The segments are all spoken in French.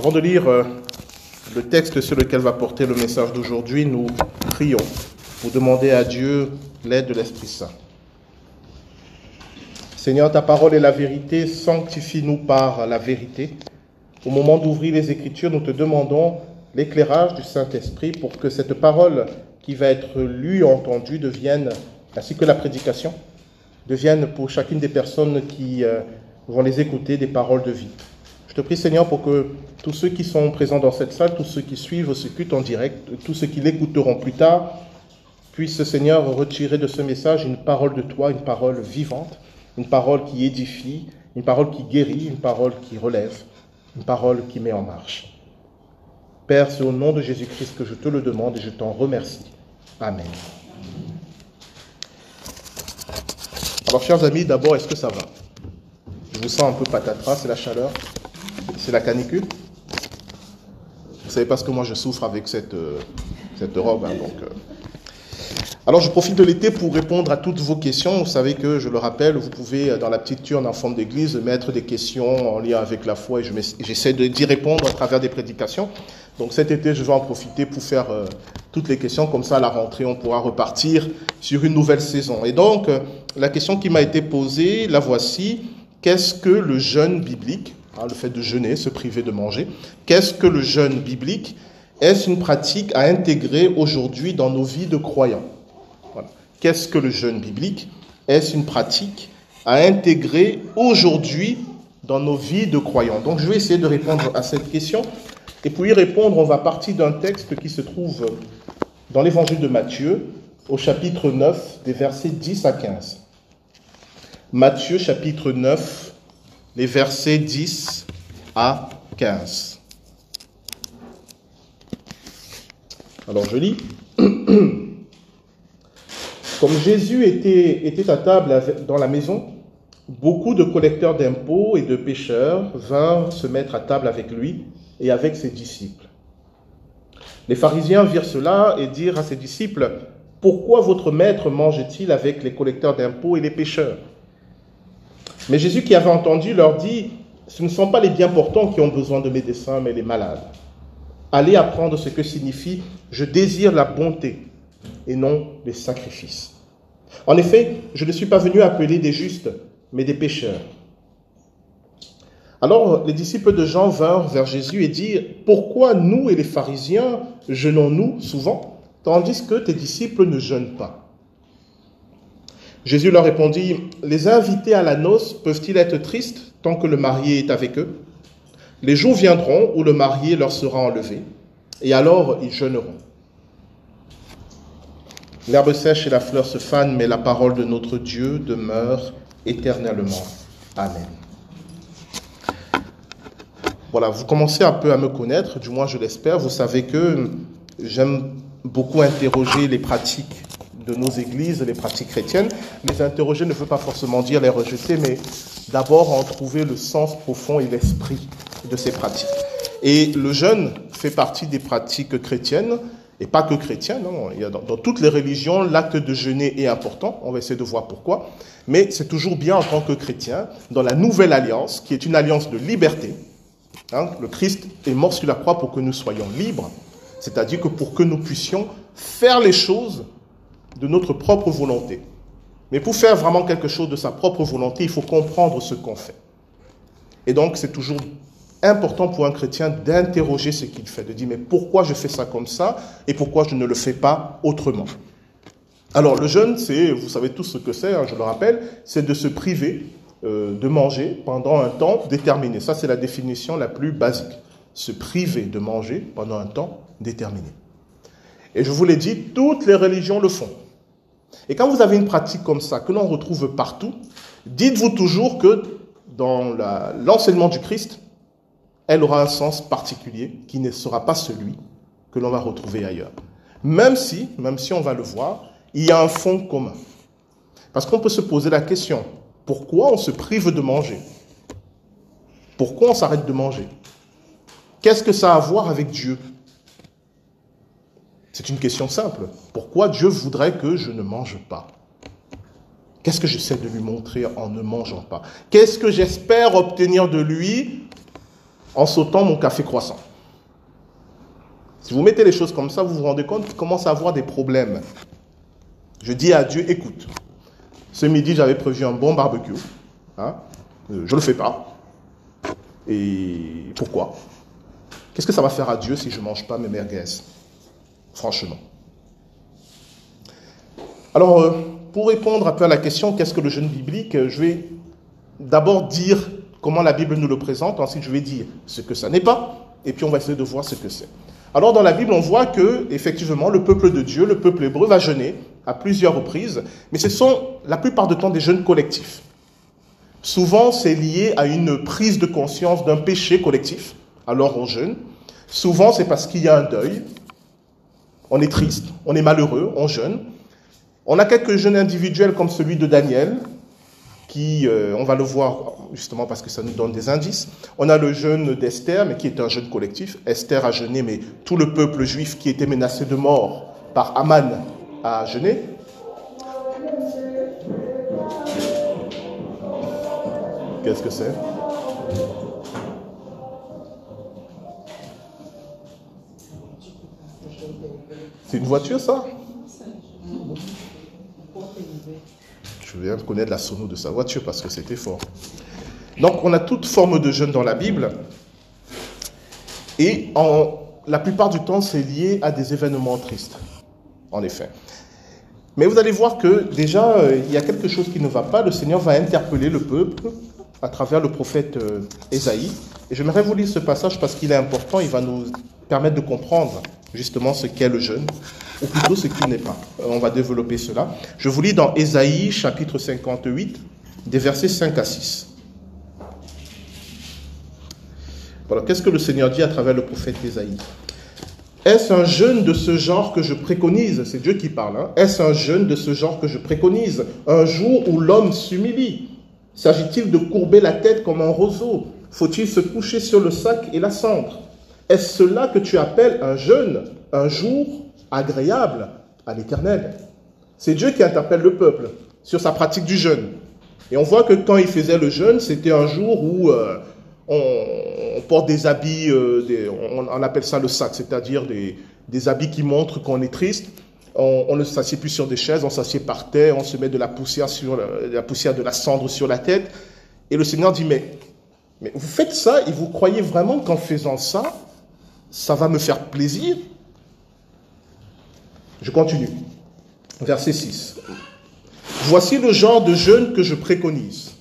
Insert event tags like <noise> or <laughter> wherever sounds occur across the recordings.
Avant de lire euh, le texte sur lequel va porter le message d'aujourd'hui, nous prions pour demander à Dieu l'aide de l'Esprit Saint. Seigneur, ta parole est la vérité, sanctifie-nous par la vérité. Au moment d'ouvrir les Écritures, nous te demandons l'éclairage du Saint-Esprit pour que cette parole qui va être lue entendue devienne, ainsi que la prédication, devienne pour chacune des personnes qui euh, vont les écouter des paroles de vie. Je te prie Seigneur pour que tous ceux qui sont présents dans cette salle, tous ceux qui suivent ce culte en direct, tous ceux qui l'écouteront plus tard, puissent Seigneur retirer de ce message une parole de toi, une parole vivante, une parole qui édifie, une parole qui guérit, une parole qui relève, une parole qui met en marche. Père, c'est au nom de Jésus-Christ que je te le demande et je t'en remercie. Amen. Alors, chers amis, d'abord, est-ce que ça va? Je vous sens un peu patatras, c'est la chaleur c'est la canicule. Vous savez parce que moi je souffre avec cette, euh, cette robe. Hein, donc, euh. Alors je profite de l'été pour répondre à toutes vos questions. Vous savez que, je le rappelle, vous pouvez dans la petite turne en forme d'église mettre des questions en lien avec la foi et j'essaie d'y répondre à travers des prédications. Donc cet été, je vais en profiter pour faire euh, toutes les questions. Comme ça, à la rentrée, on pourra repartir sur une nouvelle saison. Et donc, la question qui m'a été posée, la voici. Qu'est-ce que le jeûne biblique? Le fait de jeûner, se priver de manger. Qu'est-ce que le jeûne biblique? Est-ce une pratique à intégrer aujourd'hui dans nos vies de croyants? Qu'est-ce que le jeûne biblique? Est-ce une pratique à intégrer aujourd'hui dans nos vies de croyants? Donc je vais essayer de répondre à cette question. Et pour y répondre, on va partir d'un texte qui se trouve dans l'évangile de Matthieu, au chapitre 9, des versets 10 à 15. Matthieu chapitre 9, les versets 10 à 15. Alors je lis. <clears throat> Comme Jésus était, était à table dans la maison, beaucoup de collecteurs d'impôts et de pêcheurs vinrent se mettre à table avec lui et avec ses disciples. Les pharisiens virent cela et dirent à ses disciples, Pourquoi votre maître mange-t-il avec les collecteurs d'impôts et les pêcheurs? Mais Jésus qui avait entendu leur dit, ce ne sont pas les bien portants qui ont besoin de médecins, mais les malades. Allez apprendre ce que signifie je désire la bonté et non les sacrifices. En effet, je ne suis pas venu appeler des justes, mais des pécheurs. Alors les disciples de Jean vinrent vers Jésus et dirent, Pourquoi nous et les pharisiens jeûnons-nous souvent, tandis que tes disciples ne jeûnent pas? Jésus leur répondit, Les invités à la noce peuvent-ils être tristes tant que le marié est avec eux? Les jours viendront où le marié leur sera enlevé, et alors ils jeûneront. L'herbe sèche et la fleur se fanent, mais la parole de notre Dieu demeure éternellement. Amen. Voilà, vous commencez un peu à me connaître, du moins je l'espère. Vous savez que j'aime beaucoup interroger les pratiques de nos églises, les pratiques chrétiennes. Les interroger ne veut pas forcément dire les rejeter, mais d'abord en trouver le sens profond et l'esprit de ces pratiques. Et le jeûne fait partie des pratiques chrétiennes, et pas que chrétiennes. Hein. Il y a dans, toutes les religions, l'acte de jeûner est important. On va essayer de voir pourquoi. Mais c'est toujours bien en tant que chrétien, dans la nouvelle alliance, qui est une alliance de liberté. Hein. le Christ est mort sur la croix pour que nous soyons libres, c'est-à-dire que pour que nous puissions faire les choses de notre propre volonté. Mais pour faire vraiment quelque chose de sa propre volonté, il faut comprendre ce qu'on fait. Et donc, c'est toujours important pour un chrétien d'interroger ce qu'il fait, de dire, mais pourquoi je fais ça comme ça et pourquoi je ne le fais pas autrement? Alors, le jeûne, c'est, vous savez tous ce que c'est, hein, je le rappelle, c'est de se priver euh, de manger pendant un temps déterminé. Ça, c'est la définition la plus basique. Se priver de manger pendant un temps déterminé. Et je vous l'ai dit, toutes les religions le font. Et quand vous avez une pratique comme ça, que l'on retrouve partout, dites-vous toujours que dans l'enseignement du Christ, elle aura un sens particulier qui ne sera pas celui que l'on va retrouver ailleurs. Même si, même si on va le voir, il y a un fond commun. Parce qu'on peut se poser la question, pourquoi on se prive de manger? Pourquoi on s'arrête de manger? Qu'est-ce que ça a à voir avec Dieu? C'est une question simple. Pourquoi Dieu voudrait que je ne mange pas? Qu'est-ce que j'essaie de lui montrer en ne mangeant pas? Qu'est-ce que j'espère obtenir de lui en sautant mon café croissant? Si vous mettez les choses comme ça, vous vous rendez compte qu'il commence à avoir des problèmes. Je dis à Dieu, écoute, ce midi j'avais prévu un bon barbecue. Hein, euh, je ne le fais pas. Et pourquoi? Qu'est-ce que ça va faire à Dieu si je ne mange pas mes merguez? Franchement. Alors, euh, pour répondre un peu à la question qu'est-ce que le jeûne biblique, je vais d'abord dire comment la Bible nous le présente, ensuite je vais dire ce que ça n'est pas, et puis on va essayer de voir ce que c'est. Alors dans la Bible, on voit que effectivement le peuple de Dieu, le peuple hébreu, va jeûner à plusieurs reprises, mais ce sont la plupart du temps des jeûnes collectifs. Souvent, c'est lié à une prise de conscience d'un péché collectif. Alors on jeûne. Souvent, c'est parce qu'il y a un deuil. On est triste, on est malheureux, on jeûne. On a quelques jeûnes individuels comme celui de Daniel, qui, euh, on va le voir justement parce que ça nous donne des indices. On a le jeûne d'Esther, mais qui est un jeûne collectif. Esther a jeûné, mais tout le peuple juif qui était menacé de mort par Aman a jeûné. Qu'est-ce que c'est? C'est une voiture, ça Je viens de connaître la sono de sa voiture parce que c'était fort. Donc, on a toute forme de jeûne dans la Bible. Et la plupart du temps, c'est lié à des événements tristes, en effet. Mais vous allez voir que déjà, euh, il y a quelque chose qui ne va pas. Le Seigneur va interpeller le peuple à travers le prophète euh, Ésaïe. Et j'aimerais vous lire ce passage parce qu'il est important. Il va nous permettre de comprendre justement ce qu'est le jeûne, ou plutôt ce qu'il n'est pas. Euh, on va développer cela. Je vous lis dans Ésaïe chapitre 58, des versets 5 à 6. Voilà, qu'est-ce que le Seigneur dit à travers le prophète Ésaïe? Est-ce un jeûne de ce genre que je préconise? C'est Dieu qui parle. Hein Est-ce un jeûne de ce genre que je préconise? Un jour où l'homme s'humilie S'agit-il de courber la tête comme un roseau? Faut-il se coucher sur le sac et la cendre? Est-ce cela que tu appelles un jeûne, un jour agréable à l'Éternel? C'est Dieu qui interpelle le peuple sur sa pratique du jeûne. Et on voit que quand il faisait le jeûne, c'était un jour où euh, on, porte des habits, euh, on, appelle ça le sac, c'est-à-dire des, habits qui montrent qu'on est triste. On, ne s'assied plus sur des chaises, on s'assied par terre, on se met de la poussière sur la poussière de la cendre sur la tête. Et le Seigneur dit mais mais vous faites ça et vous croyez vraiment qu'en faisant ça, ça va me faire plaisir. Je continue. Verset 6. Voici le genre de jeûne que je préconise.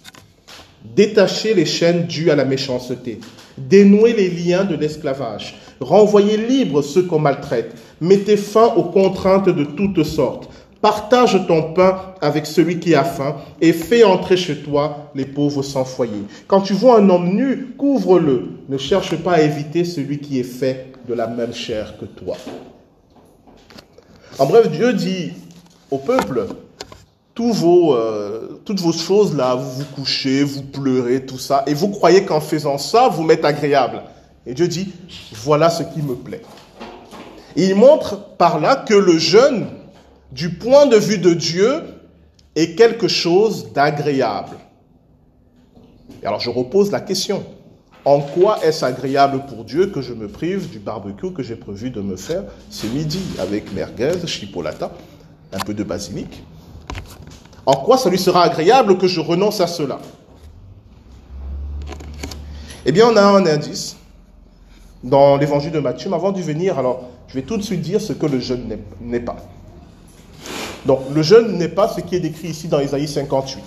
Détacher les chaînes dues à la méchanceté, dénouer les liens de l'esclavage, renvoyer libres ceux qu'on maltraite, mettez fin aux contraintes de toutes sortes, Partage ton pain avec celui qui a faim et fais entrer chez toi les pauvres sans foyer. Quand tu vois un homme nu, couvre-le. Ne cherche pas à éviter celui qui est fait de la même chair que toi. En bref, Dieu dit au peuple, euh, toutes vos choses là, vous vous couchez, vous pleurez, tout ça, et vous croyez qu'en faisant ça, vous m'êtes agréable. Et Dieu dit, voilà ce qui me plaît. il montre par là que le jeûne du point de vue de Dieu, est quelque chose d'agréable. Et alors je repose la question. En quoi est-ce agréable pour Dieu que je me prive du barbecue que j'ai prévu de me faire ce midi avec merguez, chipolata, un peu de basilic? En quoi ça lui sera agréable que je renonce à cela? Eh bien, on a un indice dans l'évangile de Matthieu. Mais avant d'y venir, alors, je vais tout de suite dire ce que le jeûne n'est pas. Donc le jeûne n'est pas ce qui est décrit ici dans Isaïe 58.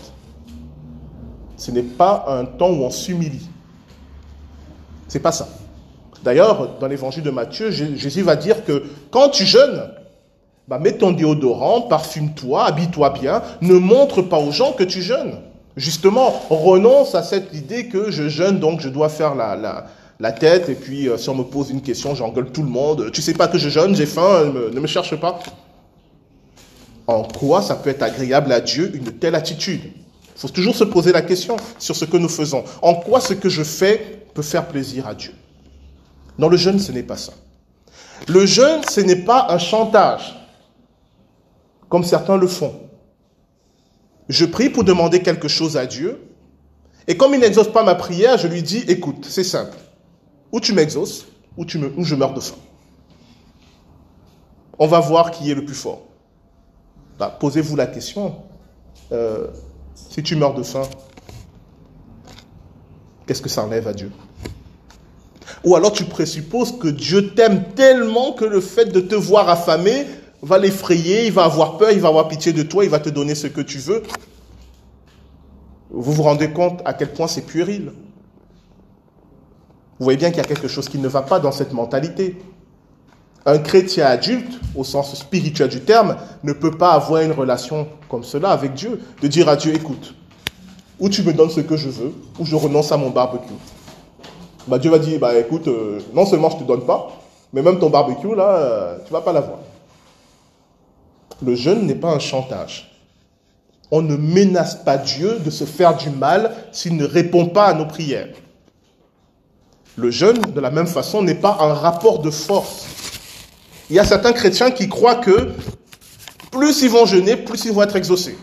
Ce n'est pas un temps où on s'humilie. C'est pas ça. D'ailleurs, dans l'évangile de Matthieu, Jésus va dire que quand tu jeûnes, bah, mets ton déodorant, parfume-toi, habille-toi bien, ne montre pas aux gens que tu jeûnes. Justement, renonce à cette idée que je jeûne, donc je dois faire la, la, tête, et puis euh, si on me pose une question, j'engueule tout le monde. Tu sais pas que je jeûne, j'ai faim, ne me cherche pas. En quoi ça peut être agréable à Dieu une telle attitude? Il faut toujours se poser la question sur ce que nous faisons. En quoi ce que je fais peut faire plaisir à Dieu? Dans le jeûne, ce n'est pas ça. Le jeûne, ce n'est pas un chantage, comme certains le font. Je prie pour demander quelque chose à Dieu, et comme il n'exauce pas ma prière, je lui dis, écoute, c'est simple. ou tu m'exauces, ou, ou je meurs de faim. On va voir qui est le plus fort. Bah, posez-vous la question. Euh, si tu meurs de faim, qu'est-ce que ça enlève à Dieu? Ou alors tu présupposes que Dieu t'aime tellement que le fait de te voir affamé va l'effrayer, il va avoir peur, il va avoir pitié de toi, il va te donner ce que tu veux. Vous vous rendez compte à quel point c'est puéril? Vous voyez bien qu'il y a quelque chose qui ne va pas dans cette mentalité. Un chrétien adulte, au sens spirituel du terme, ne peut pas avoir une relation comme cela avec Dieu, de dire à Dieu, écoute, ou tu me donnes ce que je veux, ou je renonce à mon barbecue. Bah, Dieu va dire, bah, écoute, euh, non seulement je ne te donne pas, mais même ton barbecue, là, euh, tu ne vas pas l'avoir. Le jeûne n'est pas un chantage. On ne menace pas Dieu de se faire du mal s'il ne répond pas à nos prières. Le jeûne, de la même façon, n'est pas un rapport de force. Il y a certains chrétiens qui croient que plus ils vont jeûner, plus ils vont être exaucés.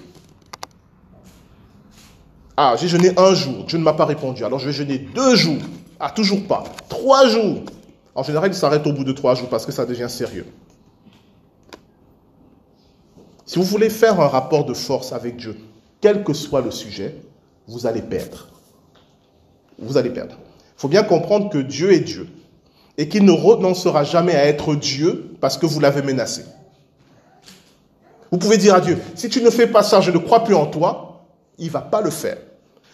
Ah, j'ai jeûné un jour, Dieu ne m'a pas répondu, alors je vais jeûner deux jours. Ah, toujours pas. Trois jours. En général, il s'arrête au bout de trois jours parce que ça devient sérieux. Si vous voulez faire un rapport de force avec Dieu, quel que soit le sujet, vous allez perdre. Vous allez perdre. Il faut bien comprendre que Dieu est Dieu et qu'il ne renoncera jamais à être Dieu parce que vous l'avez menacé. Vous pouvez dire à Dieu, si tu ne fais pas ça, je ne crois plus en toi, il ne va pas le faire.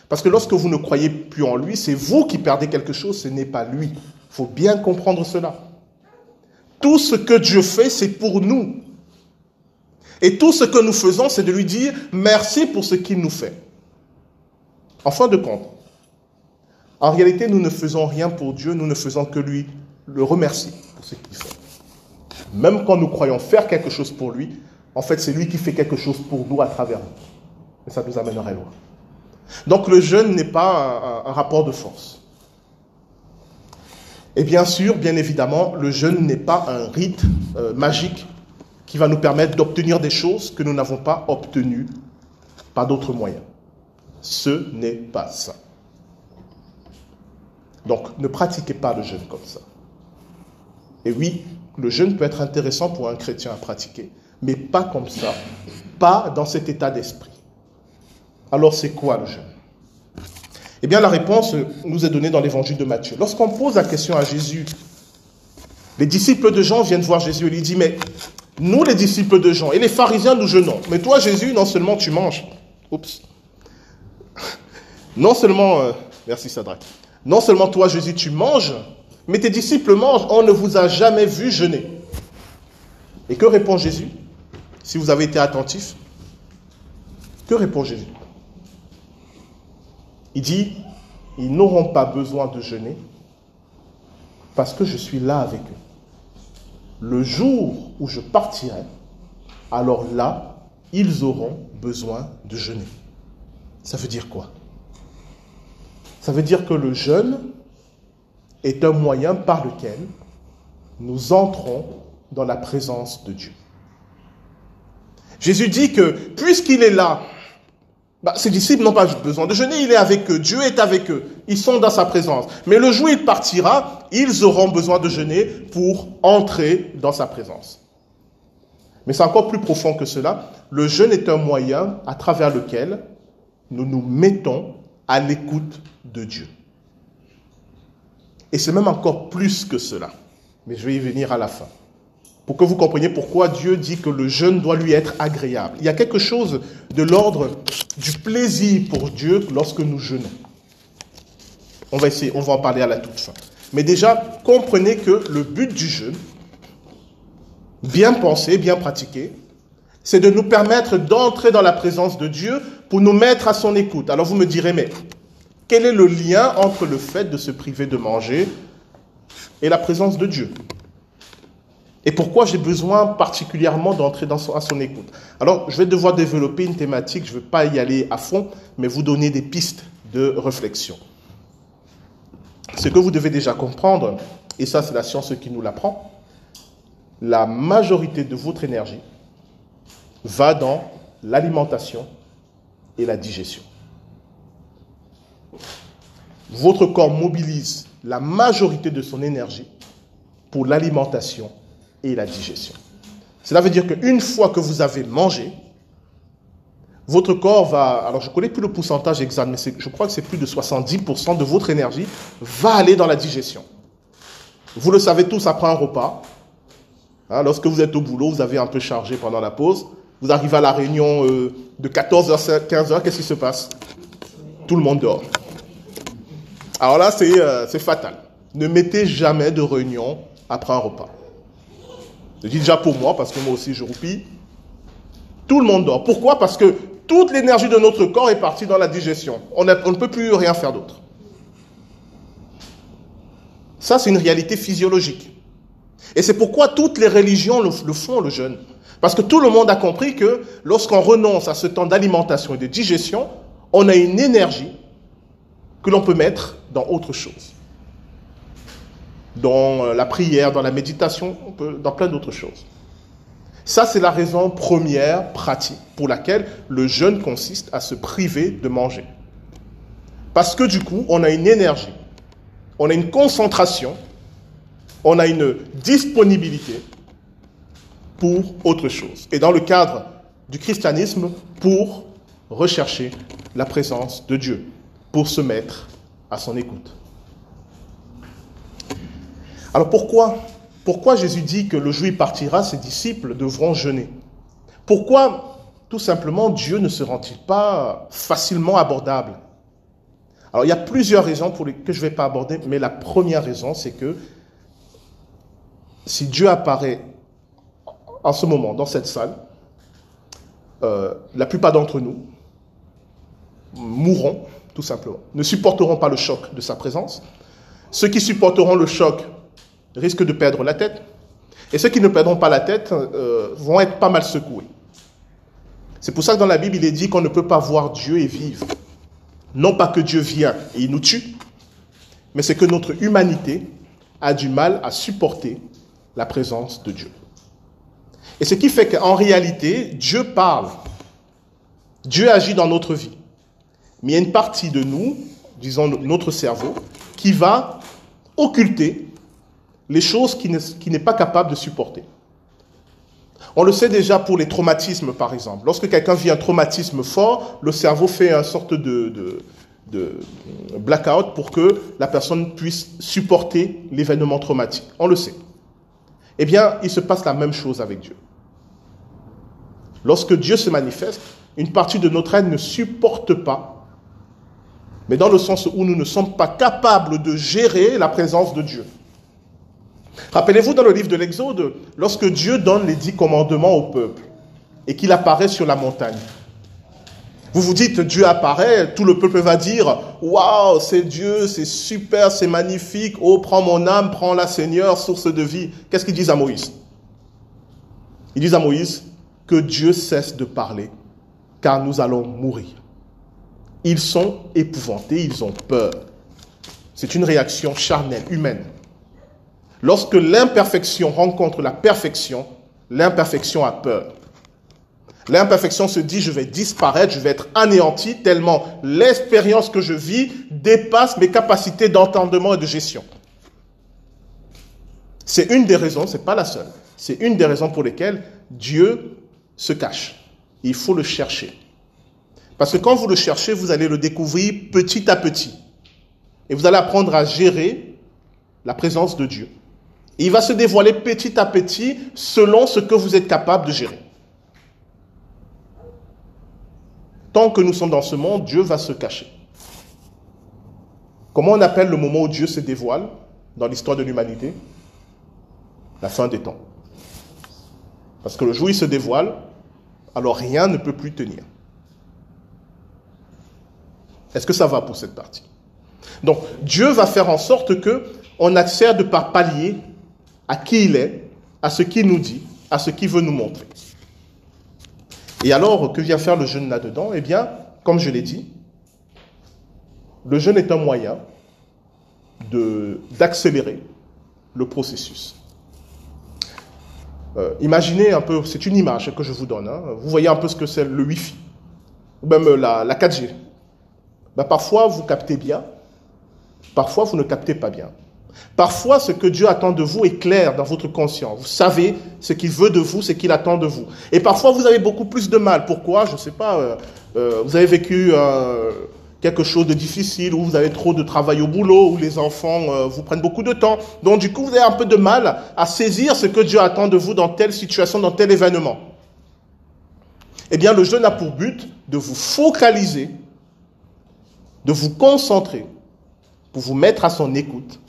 Parce que lorsque vous ne croyez plus en lui, c'est vous qui perdez quelque chose, ce n'est pas lui. Il faut bien comprendre cela. Tout ce que Dieu fait, c'est pour nous. Et tout ce que nous faisons, c'est de lui dire merci pour ce qu'il nous fait. En fin de compte, en réalité, nous ne faisons rien pour Dieu, nous ne faisons que lui le remercier pour ce qu'il fait. Même quand nous croyons faire quelque chose pour lui, en fait, c'est lui qui fait quelque chose pour nous à travers nous. Et ça nous amènerait loin. Donc le jeûne n'est pas un, rapport de force. Et bien sûr, bien évidemment, le jeûne n'est pas un rite euh, magique qui va nous permettre d'obtenir des choses que nous n'avons pas obtenues par d'autres moyens. Ce n'est pas ça. Donc ne pratiquez pas le jeûne comme ça. Et oui, le jeûne peut être intéressant pour un chrétien à pratiquer, mais pas comme ça, pas dans cet état d'esprit. Alors c'est quoi le jeûne? Eh bien la réponse nous est donnée dans l'évangile de Matthieu. Lorsqu'on pose la question à Jésus, les disciples de Jean viennent voir Jésus et lui disent, mais nous les disciples de Jean et les pharisiens nous jeûnons, mais toi Jésus, non seulement tu manges, oups, non seulement, euh, merci Sadrach, non seulement toi Jésus tu manges, mais tes disciples mangent, on ne vous a jamais vu jeûner. Et que répond Jésus Si vous avez été attentif, que répond Jésus? Il dit, ils n'auront pas besoin de jeûner parce que je suis là avec eux. Le jour où je partirai, alors là, ils auront besoin de jeûner. Ça veut dire quoi? Ça veut dire que le jeûne est un moyen par lequel nous entrons dans la présence de Dieu. Jésus dit que puisqu'il est là, bah, ses disciples n'ont pas besoin de jeûner, il est avec eux, Dieu est avec eux, ils sont dans sa présence. Mais le jour où il partira, ils auront besoin de jeûner pour entrer dans sa présence. Mais c'est encore plus profond que cela. Le jeûne est un moyen à travers lequel nous nous mettons à l'écoute de Dieu. Et c'est même encore plus que cela. Mais je vais y venir à la fin. Pour que vous compreniez pourquoi Dieu dit que le jeûne doit lui être agréable. Il y a quelque chose de l'ordre du plaisir pour Dieu lorsque nous jeûnons. On va on va en parler à la toute fin. Mais déjà, comprenez que le but du jeûne, bien pensé, bien pratiqué, c'est de nous permettre d'entrer dans la présence de Dieu pour nous mettre à son écoute. Alors vous me direz, mais quel est le lien entre le fait de se priver de manger et la présence de Dieu? Et pourquoi j'ai besoin particulièrement d'entrer à son écoute? Alors, je vais devoir développer une thématique, je ne vais pas y aller à fond, mais vous donner des pistes de réflexion. Ce que vous devez déjà comprendre, et ça c'est la science qui nous l'apprend, la majorité de votre énergie va dans l'alimentation et la digestion. Votre corps mobilise la majorité de son énergie pour l'alimentation et la digestion. Cela veut dire qu'une fois que vous avez mangé, votre corps va, alors je ne connais plus le pourcentage exact, mais je crois que c'est plus de 70% de votre énergie va aller dans la digestion. Vous le savez tous après un repas. Hein, lorsque vous êtes au boulot, vous avez un peu chargé pendant la pause. Vous arrivez à la réunion euh, de 14h, 15h, qu'est-ce qui se passe? Tout le monde dort. Alors là, euh, c'est fatal. Ne mettez jamais de réunion après un repas. Je dis déjà pour moi, parce que moi aussi je roupille. Tout le monde dort. Pourquoi? Parce que toute l'énergie de notre corps est partie dans la digestion. On, on ne peut plus rien faire d'autre. Ça, c'est une réalité physiologique. Et c'est pourquoi toutes les religions le, font, le jeûne. Parce que tout le monde a compris que lorsqu'on renonce à ce temps d'alimentation et de digestion, on a une énergie que l'on peut mettre dans autre chose. Dans euh, la prière, dans la méditation, dans plein d'autres choses. Ça, c'est la raison première pratique pour laquelle le jeûne consiste à se priver de manger. Parce que du coup, on a une énergie on a une concentration, on a une disponibilité pour autre chose. Et dans le cadre du christianisme, pour rechercher la présence de Dieu, pour se mettre à son écoute. Alors pourquoi, pourquoi Jésus dit que le juif partira, ses disciples devront jeûner? Pourquoi, tout simplement, Dieu ne se rend-il pas facilement abordable? Alors il y a plusieurs raisons que je ne vais pas aborder, mais la première raison, c'est que si Dieu apparaît en ce moment dans cette salle, euh, la plupart d'entre nous mourront, tout simplement, ne supporteront pas le choc de sa présence. Ceux qui supporteront le choc risquent de perdre la tête, et ceux qui ne perdront pas la tête euh, vont être pas mal secoués. C'est pour ça que dans la Bible, il est dit qu'on ne peut pas voir Dieu et vivre. Non pas que Dieu vient et il nous tue, mais c'est que notre humanité a du mal à supporter la présence de Dieu. Et ce qui fait qu'en réalité, Dieu parle. Dieu agit dans notre vie. Mais il y a une partie de nous, disons notre cerveau, qui va occulter les choses qu'il n'est pas capable de supporter. On le sait déjà pour les traumatismes, par exemple. Lorsque quelqu'un vit un traumatisme fort, le cerveau fait une sorte de, blackout pour que la personne puisse supporter l'événement traumatique. On le sait. Eh bien, il se passe la même chose avec Dieu. Lorsque Dieu se manifeste, une partie de notre aide ne supporte pas, mais dans le sens où nous ne sommes pas capables de gérer la présence de Dieu. Rappelez-vous dans le livre de l'Exode, lorsque Dieu donne les dix commandements au peuple et qu'il apparaît sur la montagne. Vous vous dites, Dieu apparaît, tout le peuple va dire, waouh, c'est Dieu, c'est super, c'est magnifique, oh, prends mon âme, prends-la Seigneur, source de vie. Qu'est-ce qu'ils disent à Moïse? Ils disent à Moïse que Dieu cesse de parler, car nous allons mourir. Ils sont épouvantés, ils ont peur. C'est une réaction charnelle, humaine. Lorsque l'imperfection rencontre la perfection, l'imperfection a peur. L'imperfection se dit, je vais disparaître, je vais être anéanti, tellement l'expérience que je vis dépasse mes capacités d'entendement et de gestion. C'est une des raisons, ce n'est pas la seule, c'est une des raisons pour lesquelles Dieu se cache. Il faut le chercher. Parce que quand vous le cherchez, vous allez le découvrir petit à petit. Et vous allez apprendre à gérer la présence de Dieu. Il va se dévoiler petit à petit selon ce que vous êtes capable de gérer. Tant que nous sommes dans ce monde, Dieu va se cacher. Comment on appelle le moment où Dieu se dévoile dans l'histoire de l'humanité? La fin des temps. Parce que le jour où il se dévoile, alors rien ne peut plus tenir. Est-ce que ça va pour cette partie? Donc Dieu va faire en sorte que on accède par palier à qui il est, à ce qu'il nous dit, à ce qu'il veut nous montrer. Et alors, que vient faire le jeûne là-dedans? Eh bien, comme je l'ai dit, le jeûne est un moyen d'accélérer le processus. Euh, imaginez un peu, c'est une image que je vous donne, hein. vous voyez un peu ce que c'est le Wi-Fi, ou même la, la 4G. Ben, parfois, vous captez bien, parfois, vous ne captez pas bien. Parfois, ce que Dieu attend de vous est clair dans votre conscience. Vous savez ce qu'il veut de vous, ce qu'il attend de vous. Et parfois, vous avez beaucoup plus de mal. Pourquoi? Je ne sais pas. Euh, euh, vous avez vécu euh, quelque chose de difficile, ou vous avez trop de travail au boulot, ou les enfants vous prennent beaucoup de temps. Donc, du coup, vous avez un peu de mal à saisir ce que Dieu attend de vous dans telle situation, dans tel événement. Eh bien, le jeûne a pour but de vous focaliser, de vous concentrer, pour vous mettre à son écoute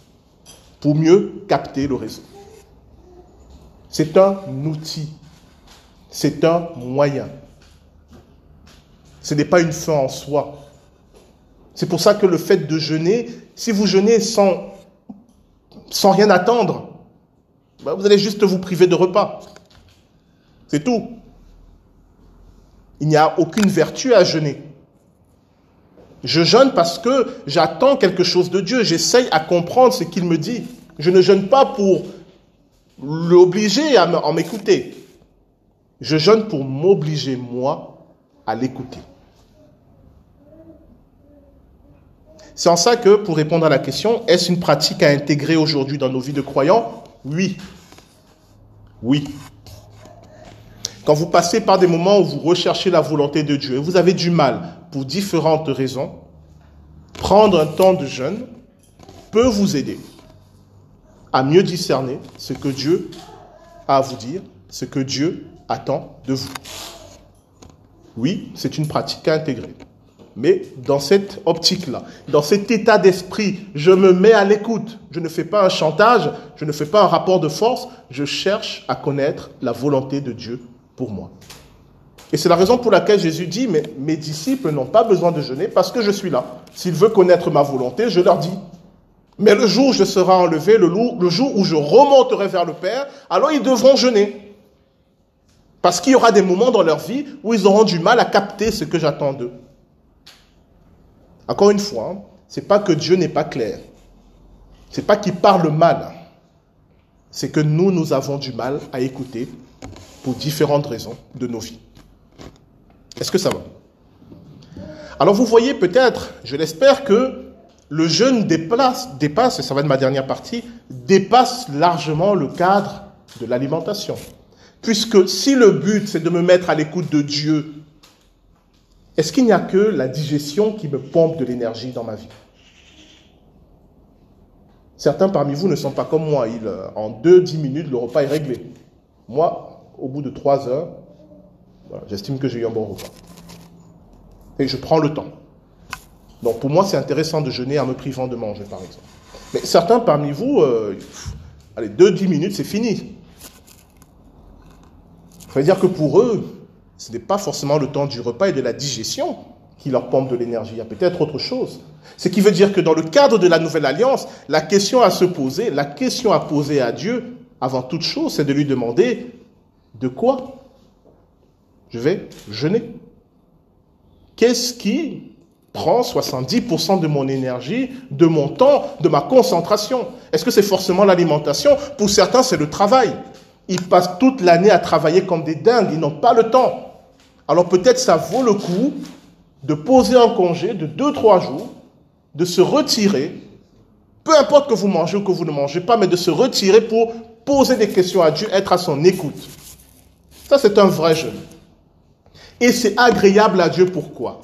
pour mieux capter le réseau. C'est un outil, c'est un moyen. Ce n'est pas une fin en soi. C'est pour ça que le fait de jeûner, si vous jeûnez sans, rien attendre, bah, vous allez juste vous priver de repas. C'est tout. Il n'y a aucune vertu à jeûner. Je jeûne parce que j'attends quelque chose de Dieu. J'essaye à comprendre ce qu'il me dit. Je ne jeûne pas pour l'obliger à m'écouter. Je jeûne pour m'obliger, moi, à l'écouter. C'est en ça que, pour répondre à la question, est-ce une pratique à intégrer aujourd'hui dans nos vies de croyants? Oui. Oui. Quand vous passez par des moments où vous recherchez la volonté de Dieu et vous avez du mal pour différentes raisons, prendre un temps de jeûne peut vous aider à mieux discerner ce que Dieu a à vous dire, ce que Dieu attend de vous. Oui, c'est une pratique à intégrer. Mais dans cette optique-là, dans cet état d'esprit, je me mets à l'écoute. Je ne fais pas un chantage, je ne fais pas un rapport de force, je cherche à connaître la volonté de Dieu pour moi. Et c'est la raison pour laquelle Jésus dit, mais mes disciples n'ont pas besoin de jeûner parce que je suis là. S'ils veulent connaître ma volonté, je leur dis. Mais le jour où je serai enlevé, le, jour où je remonterai vers le Père, alors ils devront jeûner. Parce qu'il y aura des moments dans leur vie où ils auront du mal à capter ce que j'attends d'eux. Encore une fois, hein, c'est pas que Dieu n'est pas clair. C'est pas qu'il parle mal. C'est que nous, nous avons du mal à écouter pour différentes raisons de nos vies. Est-ce que ça va? Alors vous voyez peut-être, je l'espère, que le jeûne dépasse, et ça va être ma dernière partie, dépasse largement le cadre de l'alimentation. Puisque si le but c'est de me mettre à l'écoute de Dieu, est-ce qu'il n'y a que la digestion qui me pompe de l'énergie dans ma vie? Certains parmi vous ne sont pas comme moi. Il, euh, en 2-10 minutes, le repas est réglé. Moi, au bout de 3 heures, j'estime que j'ai eu un bon repas. Et je prends le temps. Donc pour moi, c'est intéressant de jeûner en me privant de manger, par exemple. Mais certains parmi vous, euh, allez, 2-10 minutes, c'est fini. Ça veut dire que pour eux, ce n'est pas forcément le temps du repas et de la digestion qui leur pompe de l'énergie. Il y a peut-être autre chose. Ce qui veut dire que dans le cadre de la nouvelle alliance, la question à se poser, la question à poser à Dieu, avant toute chose, c'est de lui demander de quoi je vais jeûner. Qu'est-ce qui prend 70% de mon énergie, de mon temps, de ma concentration? Est-ce que c'est forcément l'alimentation? Pour certains, c'est le travail. Ils passent toute l'année à travailler comme des dingues, ils n'ont pas le temps. Alors peut-être ça vaut le coup de poser un congé de 2-3 jours, de se retirer, peu importe que vous mangez ou que vous ne mangez pas, mais de se retirer pour poser des questions à Dieu, être à son écoute. Ça, c'est un vrai jeûne. Et c'est agréable à Dieu pourquoi?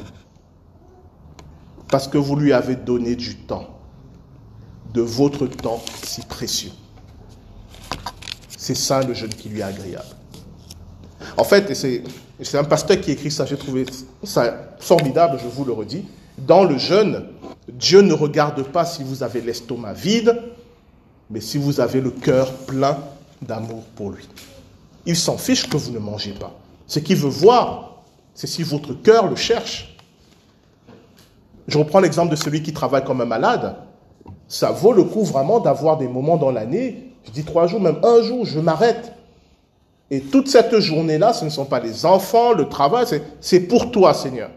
Parce que vous lui avez donné du temps, de votre temps si précieux. C'est ça le jeûne qui lui est agréable. En fait, c'est un pasteur qui écrit ça, j'ai trouvé ça formidable, je vous le redis. Dans le jeûne, Dieu ne regarde pas si vous avez l'estomac vide, mais si vous avez le cœur plein d'amour pour lui. Il s'en fiche que vous ne mangez pas. Ce qu'il veut voir, c'est si votre cœur le cherche. Je reprends l'exemple de celui qui travaille comme un malade. Ça vaut le coup vraiment d'avoir des moments dans l'année, je dis trois jours, même un jour, je m'arrête. Et toute cette journée-là, ce ne sont pas les enfants, le travail, c'est pour toi, Seigneur.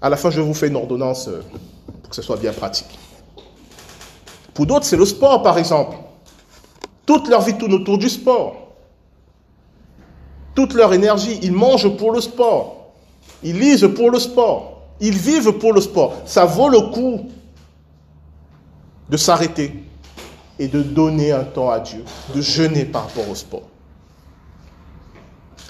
À la fin, je vous fais une ordonnance euh, pour que ce soit bien pratique. Pour d'autres, c'est le sport, par exemple. Toute leur vie tourne autour du sport. Toute leur énergie, ils mangent pour le sport. Ils lisent pour le sport. Ils vivent pour le sport. Ça vaut le coup de s'arrêter et de donner un temps à Dieu, de jeûner par rapport au sport.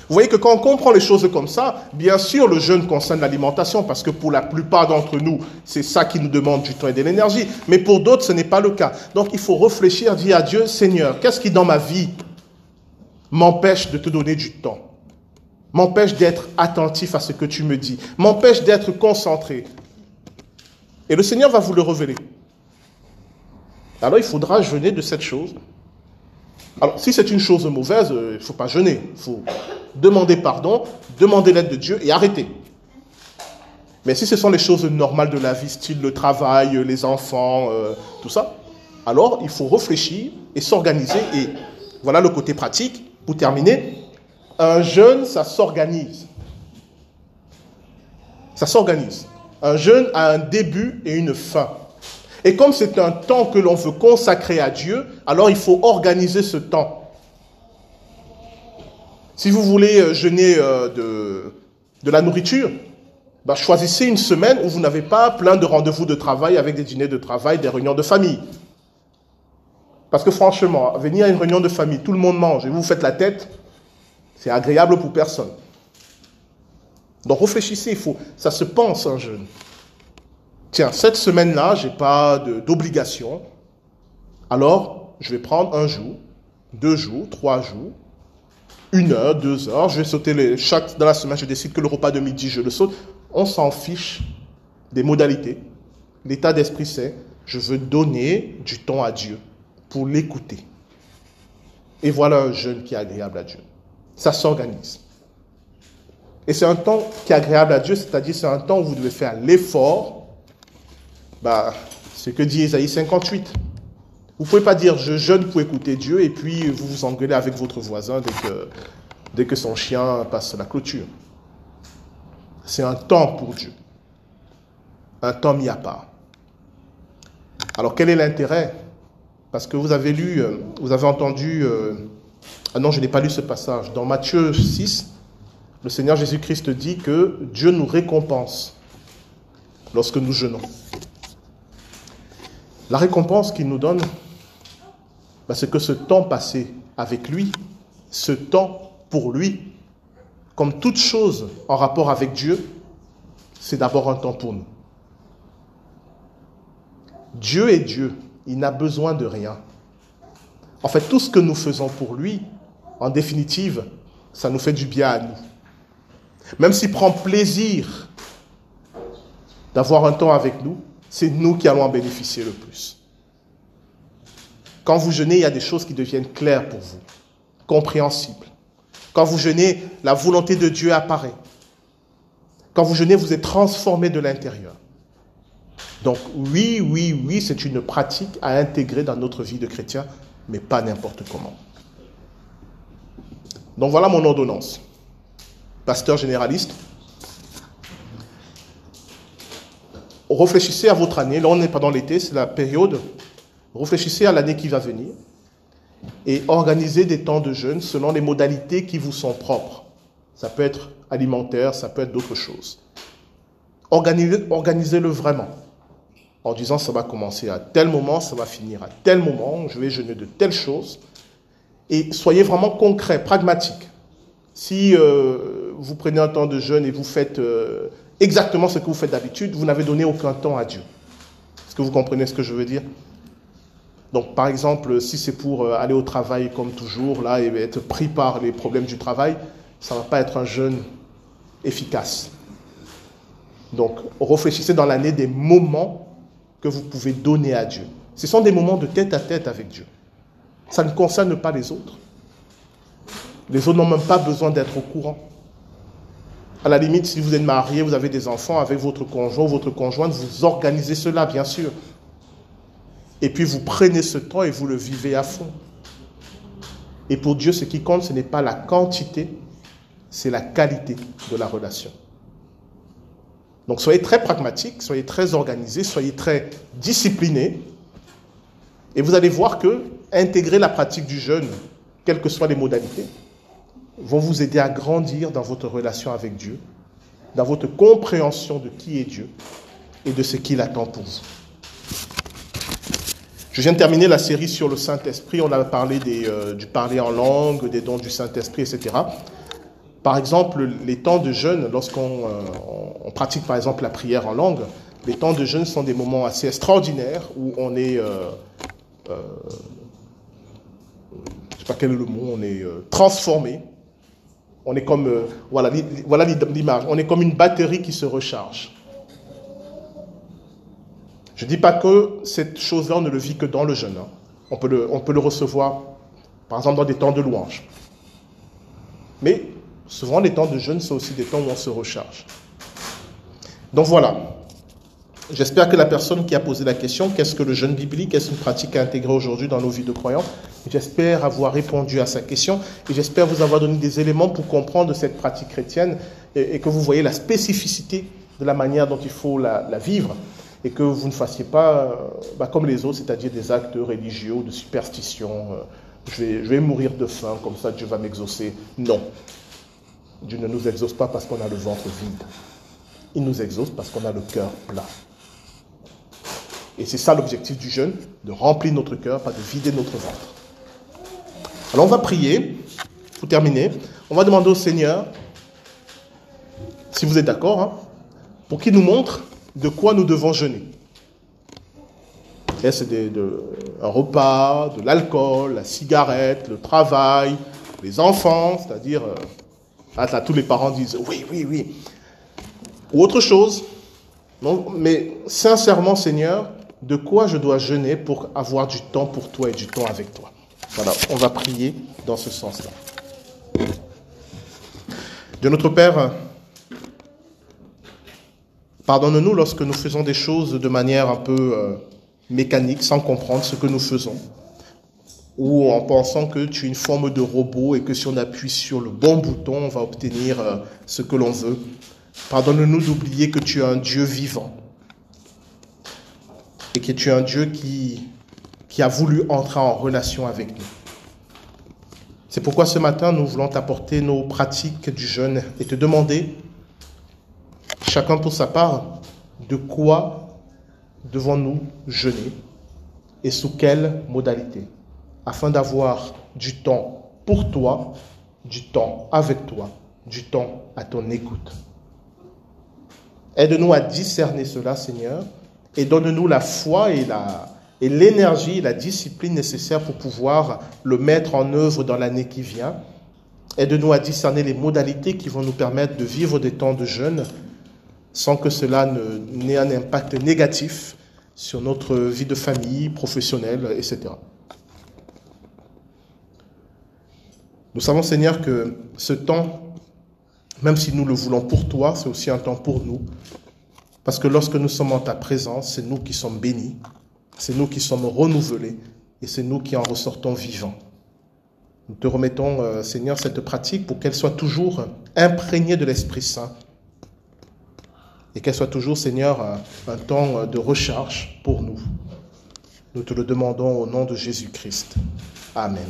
Vous voyez que quand on comprend les choses comme ça, bien sûr, le jeûne concerne l'alimentation, parce que pour la plupart d'entre nous, c'est ça qui nous demande du temps et de l'énergie. Mais pour d'autres, ce n'est pas le cas. Donc il faut réfléchir, dire à Dieu, Seigneur, qu'est-ce qui dans ma vie m'empêche de te donner du temps M'empêche d'être attentif à ce que tu me dis M'empêche d'être concentré Et le Seigneur va vous le révéler. Alors il faudra jeûner de cette chose. Alors si c'est une chose mauvaise, euh, il ne faut pas jeûner. Il faut demander pardon, demander l'aide de Dieu et arrêter. Mais si ce sont les choses normales de la vie, style le travail, les enfants, euh, tout ça, alors il faut réfléchir et s'organiser. Et voilà le côté pratique. Pour terminer, un jeûne, ça s'organise. Ça s'organise. Un jeûne a un début et une fin. Et comme c'est un temps que l'on veut consacrer à Dieu, alors il faut organiser ce temps. Si vous voulez euh, jeûner euh, de, la nourriture, bah, choisissez une semaine où vous n'avez pas plein de rendez-vous de travail avec des dîners de travail, des réunions de famille. Parce que franchement, venir à une réunion de famille, tout le monde mange et vous faites la tête, c'est agréable pour personne. Donc réfléchissez, il faut, ça se pense un jeûne tiens, cette semaine-là, je n'ai pas d'obligation, alors je vais prendre un jour, deux jours, trois jours, une heure, deux heures, je vais sauter les, chaque, dans la semaine, je décide que le repas de midi, je le saute. On s'en fiche des modalités. L'état d'esprit, c'est je veux donner du temps à Dieu pour l'écouter. Et voilà un jeûne qui est agréable à Dieu. Ça s'organise. Et c'est un temps qui est agréable à Dieu, c'est-à-dire c'est un temps où vous devez faire l'effort bah, ce que dit Ésaïe 58. Vous pouvez pas dire je jeûne pour écouter Dieu et puis vous vous engueulez avec votre voisin dès que, dès que son chien passe la clôture. C'est un temps pour Dieu. Un temps mis à part. Alors quel est l'intérêt Parce que vous avez lu, euh, vous avez entendu, euh, ah non je n'ai pas lu ce passage, dans Matthieu 6, le Seigneur Jésus-Christ dit que Dieu nous récompense lorsque nous jeûnons. La récompense qu'il nous donne, bah, c'est que ce temps passé avec lui, ce temps pour lui, comme toute chose en rapport avec Dieu, c'est d'abord un temps pour nous. Dieu est Dieu, il n'a besoin de rien. En fait, tout ce que nous faisons pour lui, en définitive, ça nous fait du bien à nous. Même s'il prend plaisir d'avoir un temps avec nous, c'est nous qui allons en bénéficier le plus. Quand vous jeûnez, il y a des choses qui deviennent claires pour vous, compréhensibles. Quand vous jeûnez, la volonté de Dieu apparaît. Quand vous jeûnez, vous êtes transformé de l'intérieur. Donc oui, oui, oui, c'est une pratique à intégrer dans notre vie de chrétien, mais pas n'importe comment. Donc voilà mon ordonnance. Pasteur généraliste, réfléchissez à votre année. Là, on est pendant l'été, c'est la période. Réfléchissez à l'année qui va venir et organisez des temps de jeûne selon les modalités qui vous sont propres. Ça peut être alimentaire, ça peut être d'autres choses. Organisez-le vraiment en disant ça va commencer à tel moment, ça va finir à tel moment, je vais jeûner de telle chose. Et soyez vraiment concret, pragmatique. Si euh, vous prenez un temps de jeûne et vous faites euh, exactement ce que vous faites d'habitude, vous n'avez donné aucun temps à Dieu. Est-ce que vous comprenez ce que je veux dire? Donc, par exemple, si c'est pour euh, aller au travail comme toujours, là, et être pris par les problèmes du travail, ça ne va pas être un jeûne efficace. Donc, réfléchissez dans l'année des moments que vous pouvez donner à Dieu. Ce sont des moments de tête à tête avec Dieu. Ça ne concerne pas les autres. Les autres n'ont même pas besoin d'être au courant. À la limite, si vous êtes marié, vous avez des enfants avec votre conjoint votre conjointe, vous organisez cela, bien sûr. Et puis vous prenez ce temps et vous le vivez à fond. Et pour Dieu, ce qui compte, ce n'est pas la quantité, c'est la qualité de la relation. Donc soyez très pragmatique, soyez très organisé, soyez très discipliné. Et vous allez voir que intégrer la pratique du jeûne, quelles que soient les modalités, vont vous aider à grandir dans votre relation avec Dieu, dans votre compréhension de qui est Dieu et de ce qu'il attend pour vous. Je viens de terminer la série sur le Saint-Esprit. On a parlé euh, du parler en langue, des dons du Saint-Esprit, etc. Par exemple, les temps de jeûne, lorsqu'on euh, pratique par exemple la prière en langue, les temps de jeûne sont des moments assez extraordinaires où on est, euh, euh je sais pas quel est le mot, on est transformé. On est comme, voilà, voilà l'image, on est comme une batterie qui se recharge. Je ne dis pas que cette chose-là, on ne le vit que dans le jeûne. Hein. On, peut le, on peut le recevoir, par exemple, dans des temps de louange. Mais souvent, les temps de jeûne sont aussi des temps où on se recharge. Donc voilà. J'espère que la personne qui a posé la question, qu'est-ce que le jeûne biblique, est-ce une pratique à intégrer aujourd'hui dans nos vies de croyants J'espère avoir répondu à sa question et j'espère vous avoir donné des éléments pour comprendre cette pratique chrétienne et, que vous voyez la spécificité de la manière dont il faut la vivre et que vous ne fassiez pas euh, bah, comme les autres, c'est-à-dire des actes religieux, de superstition. Euh, je, vais, je vais mourir de faim, comme ça Dieu va m'exaucer. Non. Dieu ne nous exauce pas parce qu'on a le ventre vide. Il nous exauce parce qu'on a le cœur plat. Et c'est ça l'objectif du jeûne, de remplir notre cœur, pas de vider notre ventre. Alors on va prier, pour terminer. On va demander au Seigneur, si vous êtes d'accord, hein, pour qu'il nous montre de quoi nous devons jeûner. C'est un repas, de l'alcool, la cigarette, le travail, les enfants, c'est-à-dire, euh, tous les parents disent oui, oui, oui. Ou autre chose. Non, mais sincèrement, Seigneur, de quoi je dois jeûner pour avoir du temps pour toi et du temps avec toi? Voilà, on va prier dans ce sens-là. De notre Père, Pardonne-nous lorsque nous faisons des choses de manière un peu euh, mécanique, sans comprendre ce que nous faisons, ou en pensant que tu es une forme de robot et que si on appuie sur le bon bouton, on va obtenir euh, ce que l'on veut. Pardonne-nous d'oublier que tu es un Dieu vivant et que tu es un Dieu qui, qui a voulu entrer en relation avec nous. C'est pourquoi ce matin, nous voulons t'apporter nos pratiques du jeûne et te demander chacun pour sa part, de quoi devons-nous jeûner et sous quelle modalité, afin d'avoir du temps pour toi, du temps avec toi, du temps à ton écoute. Aide-nous à discerner cela, Seigneur, et donne-nous la foi et la, et l'énergie et la discipline nécessaires pour pouvoir le mettre en œuvre dans l'année qui vient. Aide-nous à discerner les modalités qui vont nous permettre de vivre des temps de jeûne sans que cela n'ait un impact négatif sur notre vie de famille, professionnelle, etc. Nous savons, Seigneur, que ce temps, même si nous le voulons pour toi, c'est aussi un temps pour nous. Parce que lorsque nous sommes en ta présence, c'est nous qui sommes bénis, c'est nous qui sommes renouvelés et c'est nous qui en ressortons vivants. Nous te remettons, euh, Seigneur, cette pratique pour qu'elle soit toujours imprégnée de l'Esprit Saint et qu'elle soit toujours, Seigneur, un, temps de recharge pour nous. Nous te le demandons au nom de Jésus-Christ. Amen.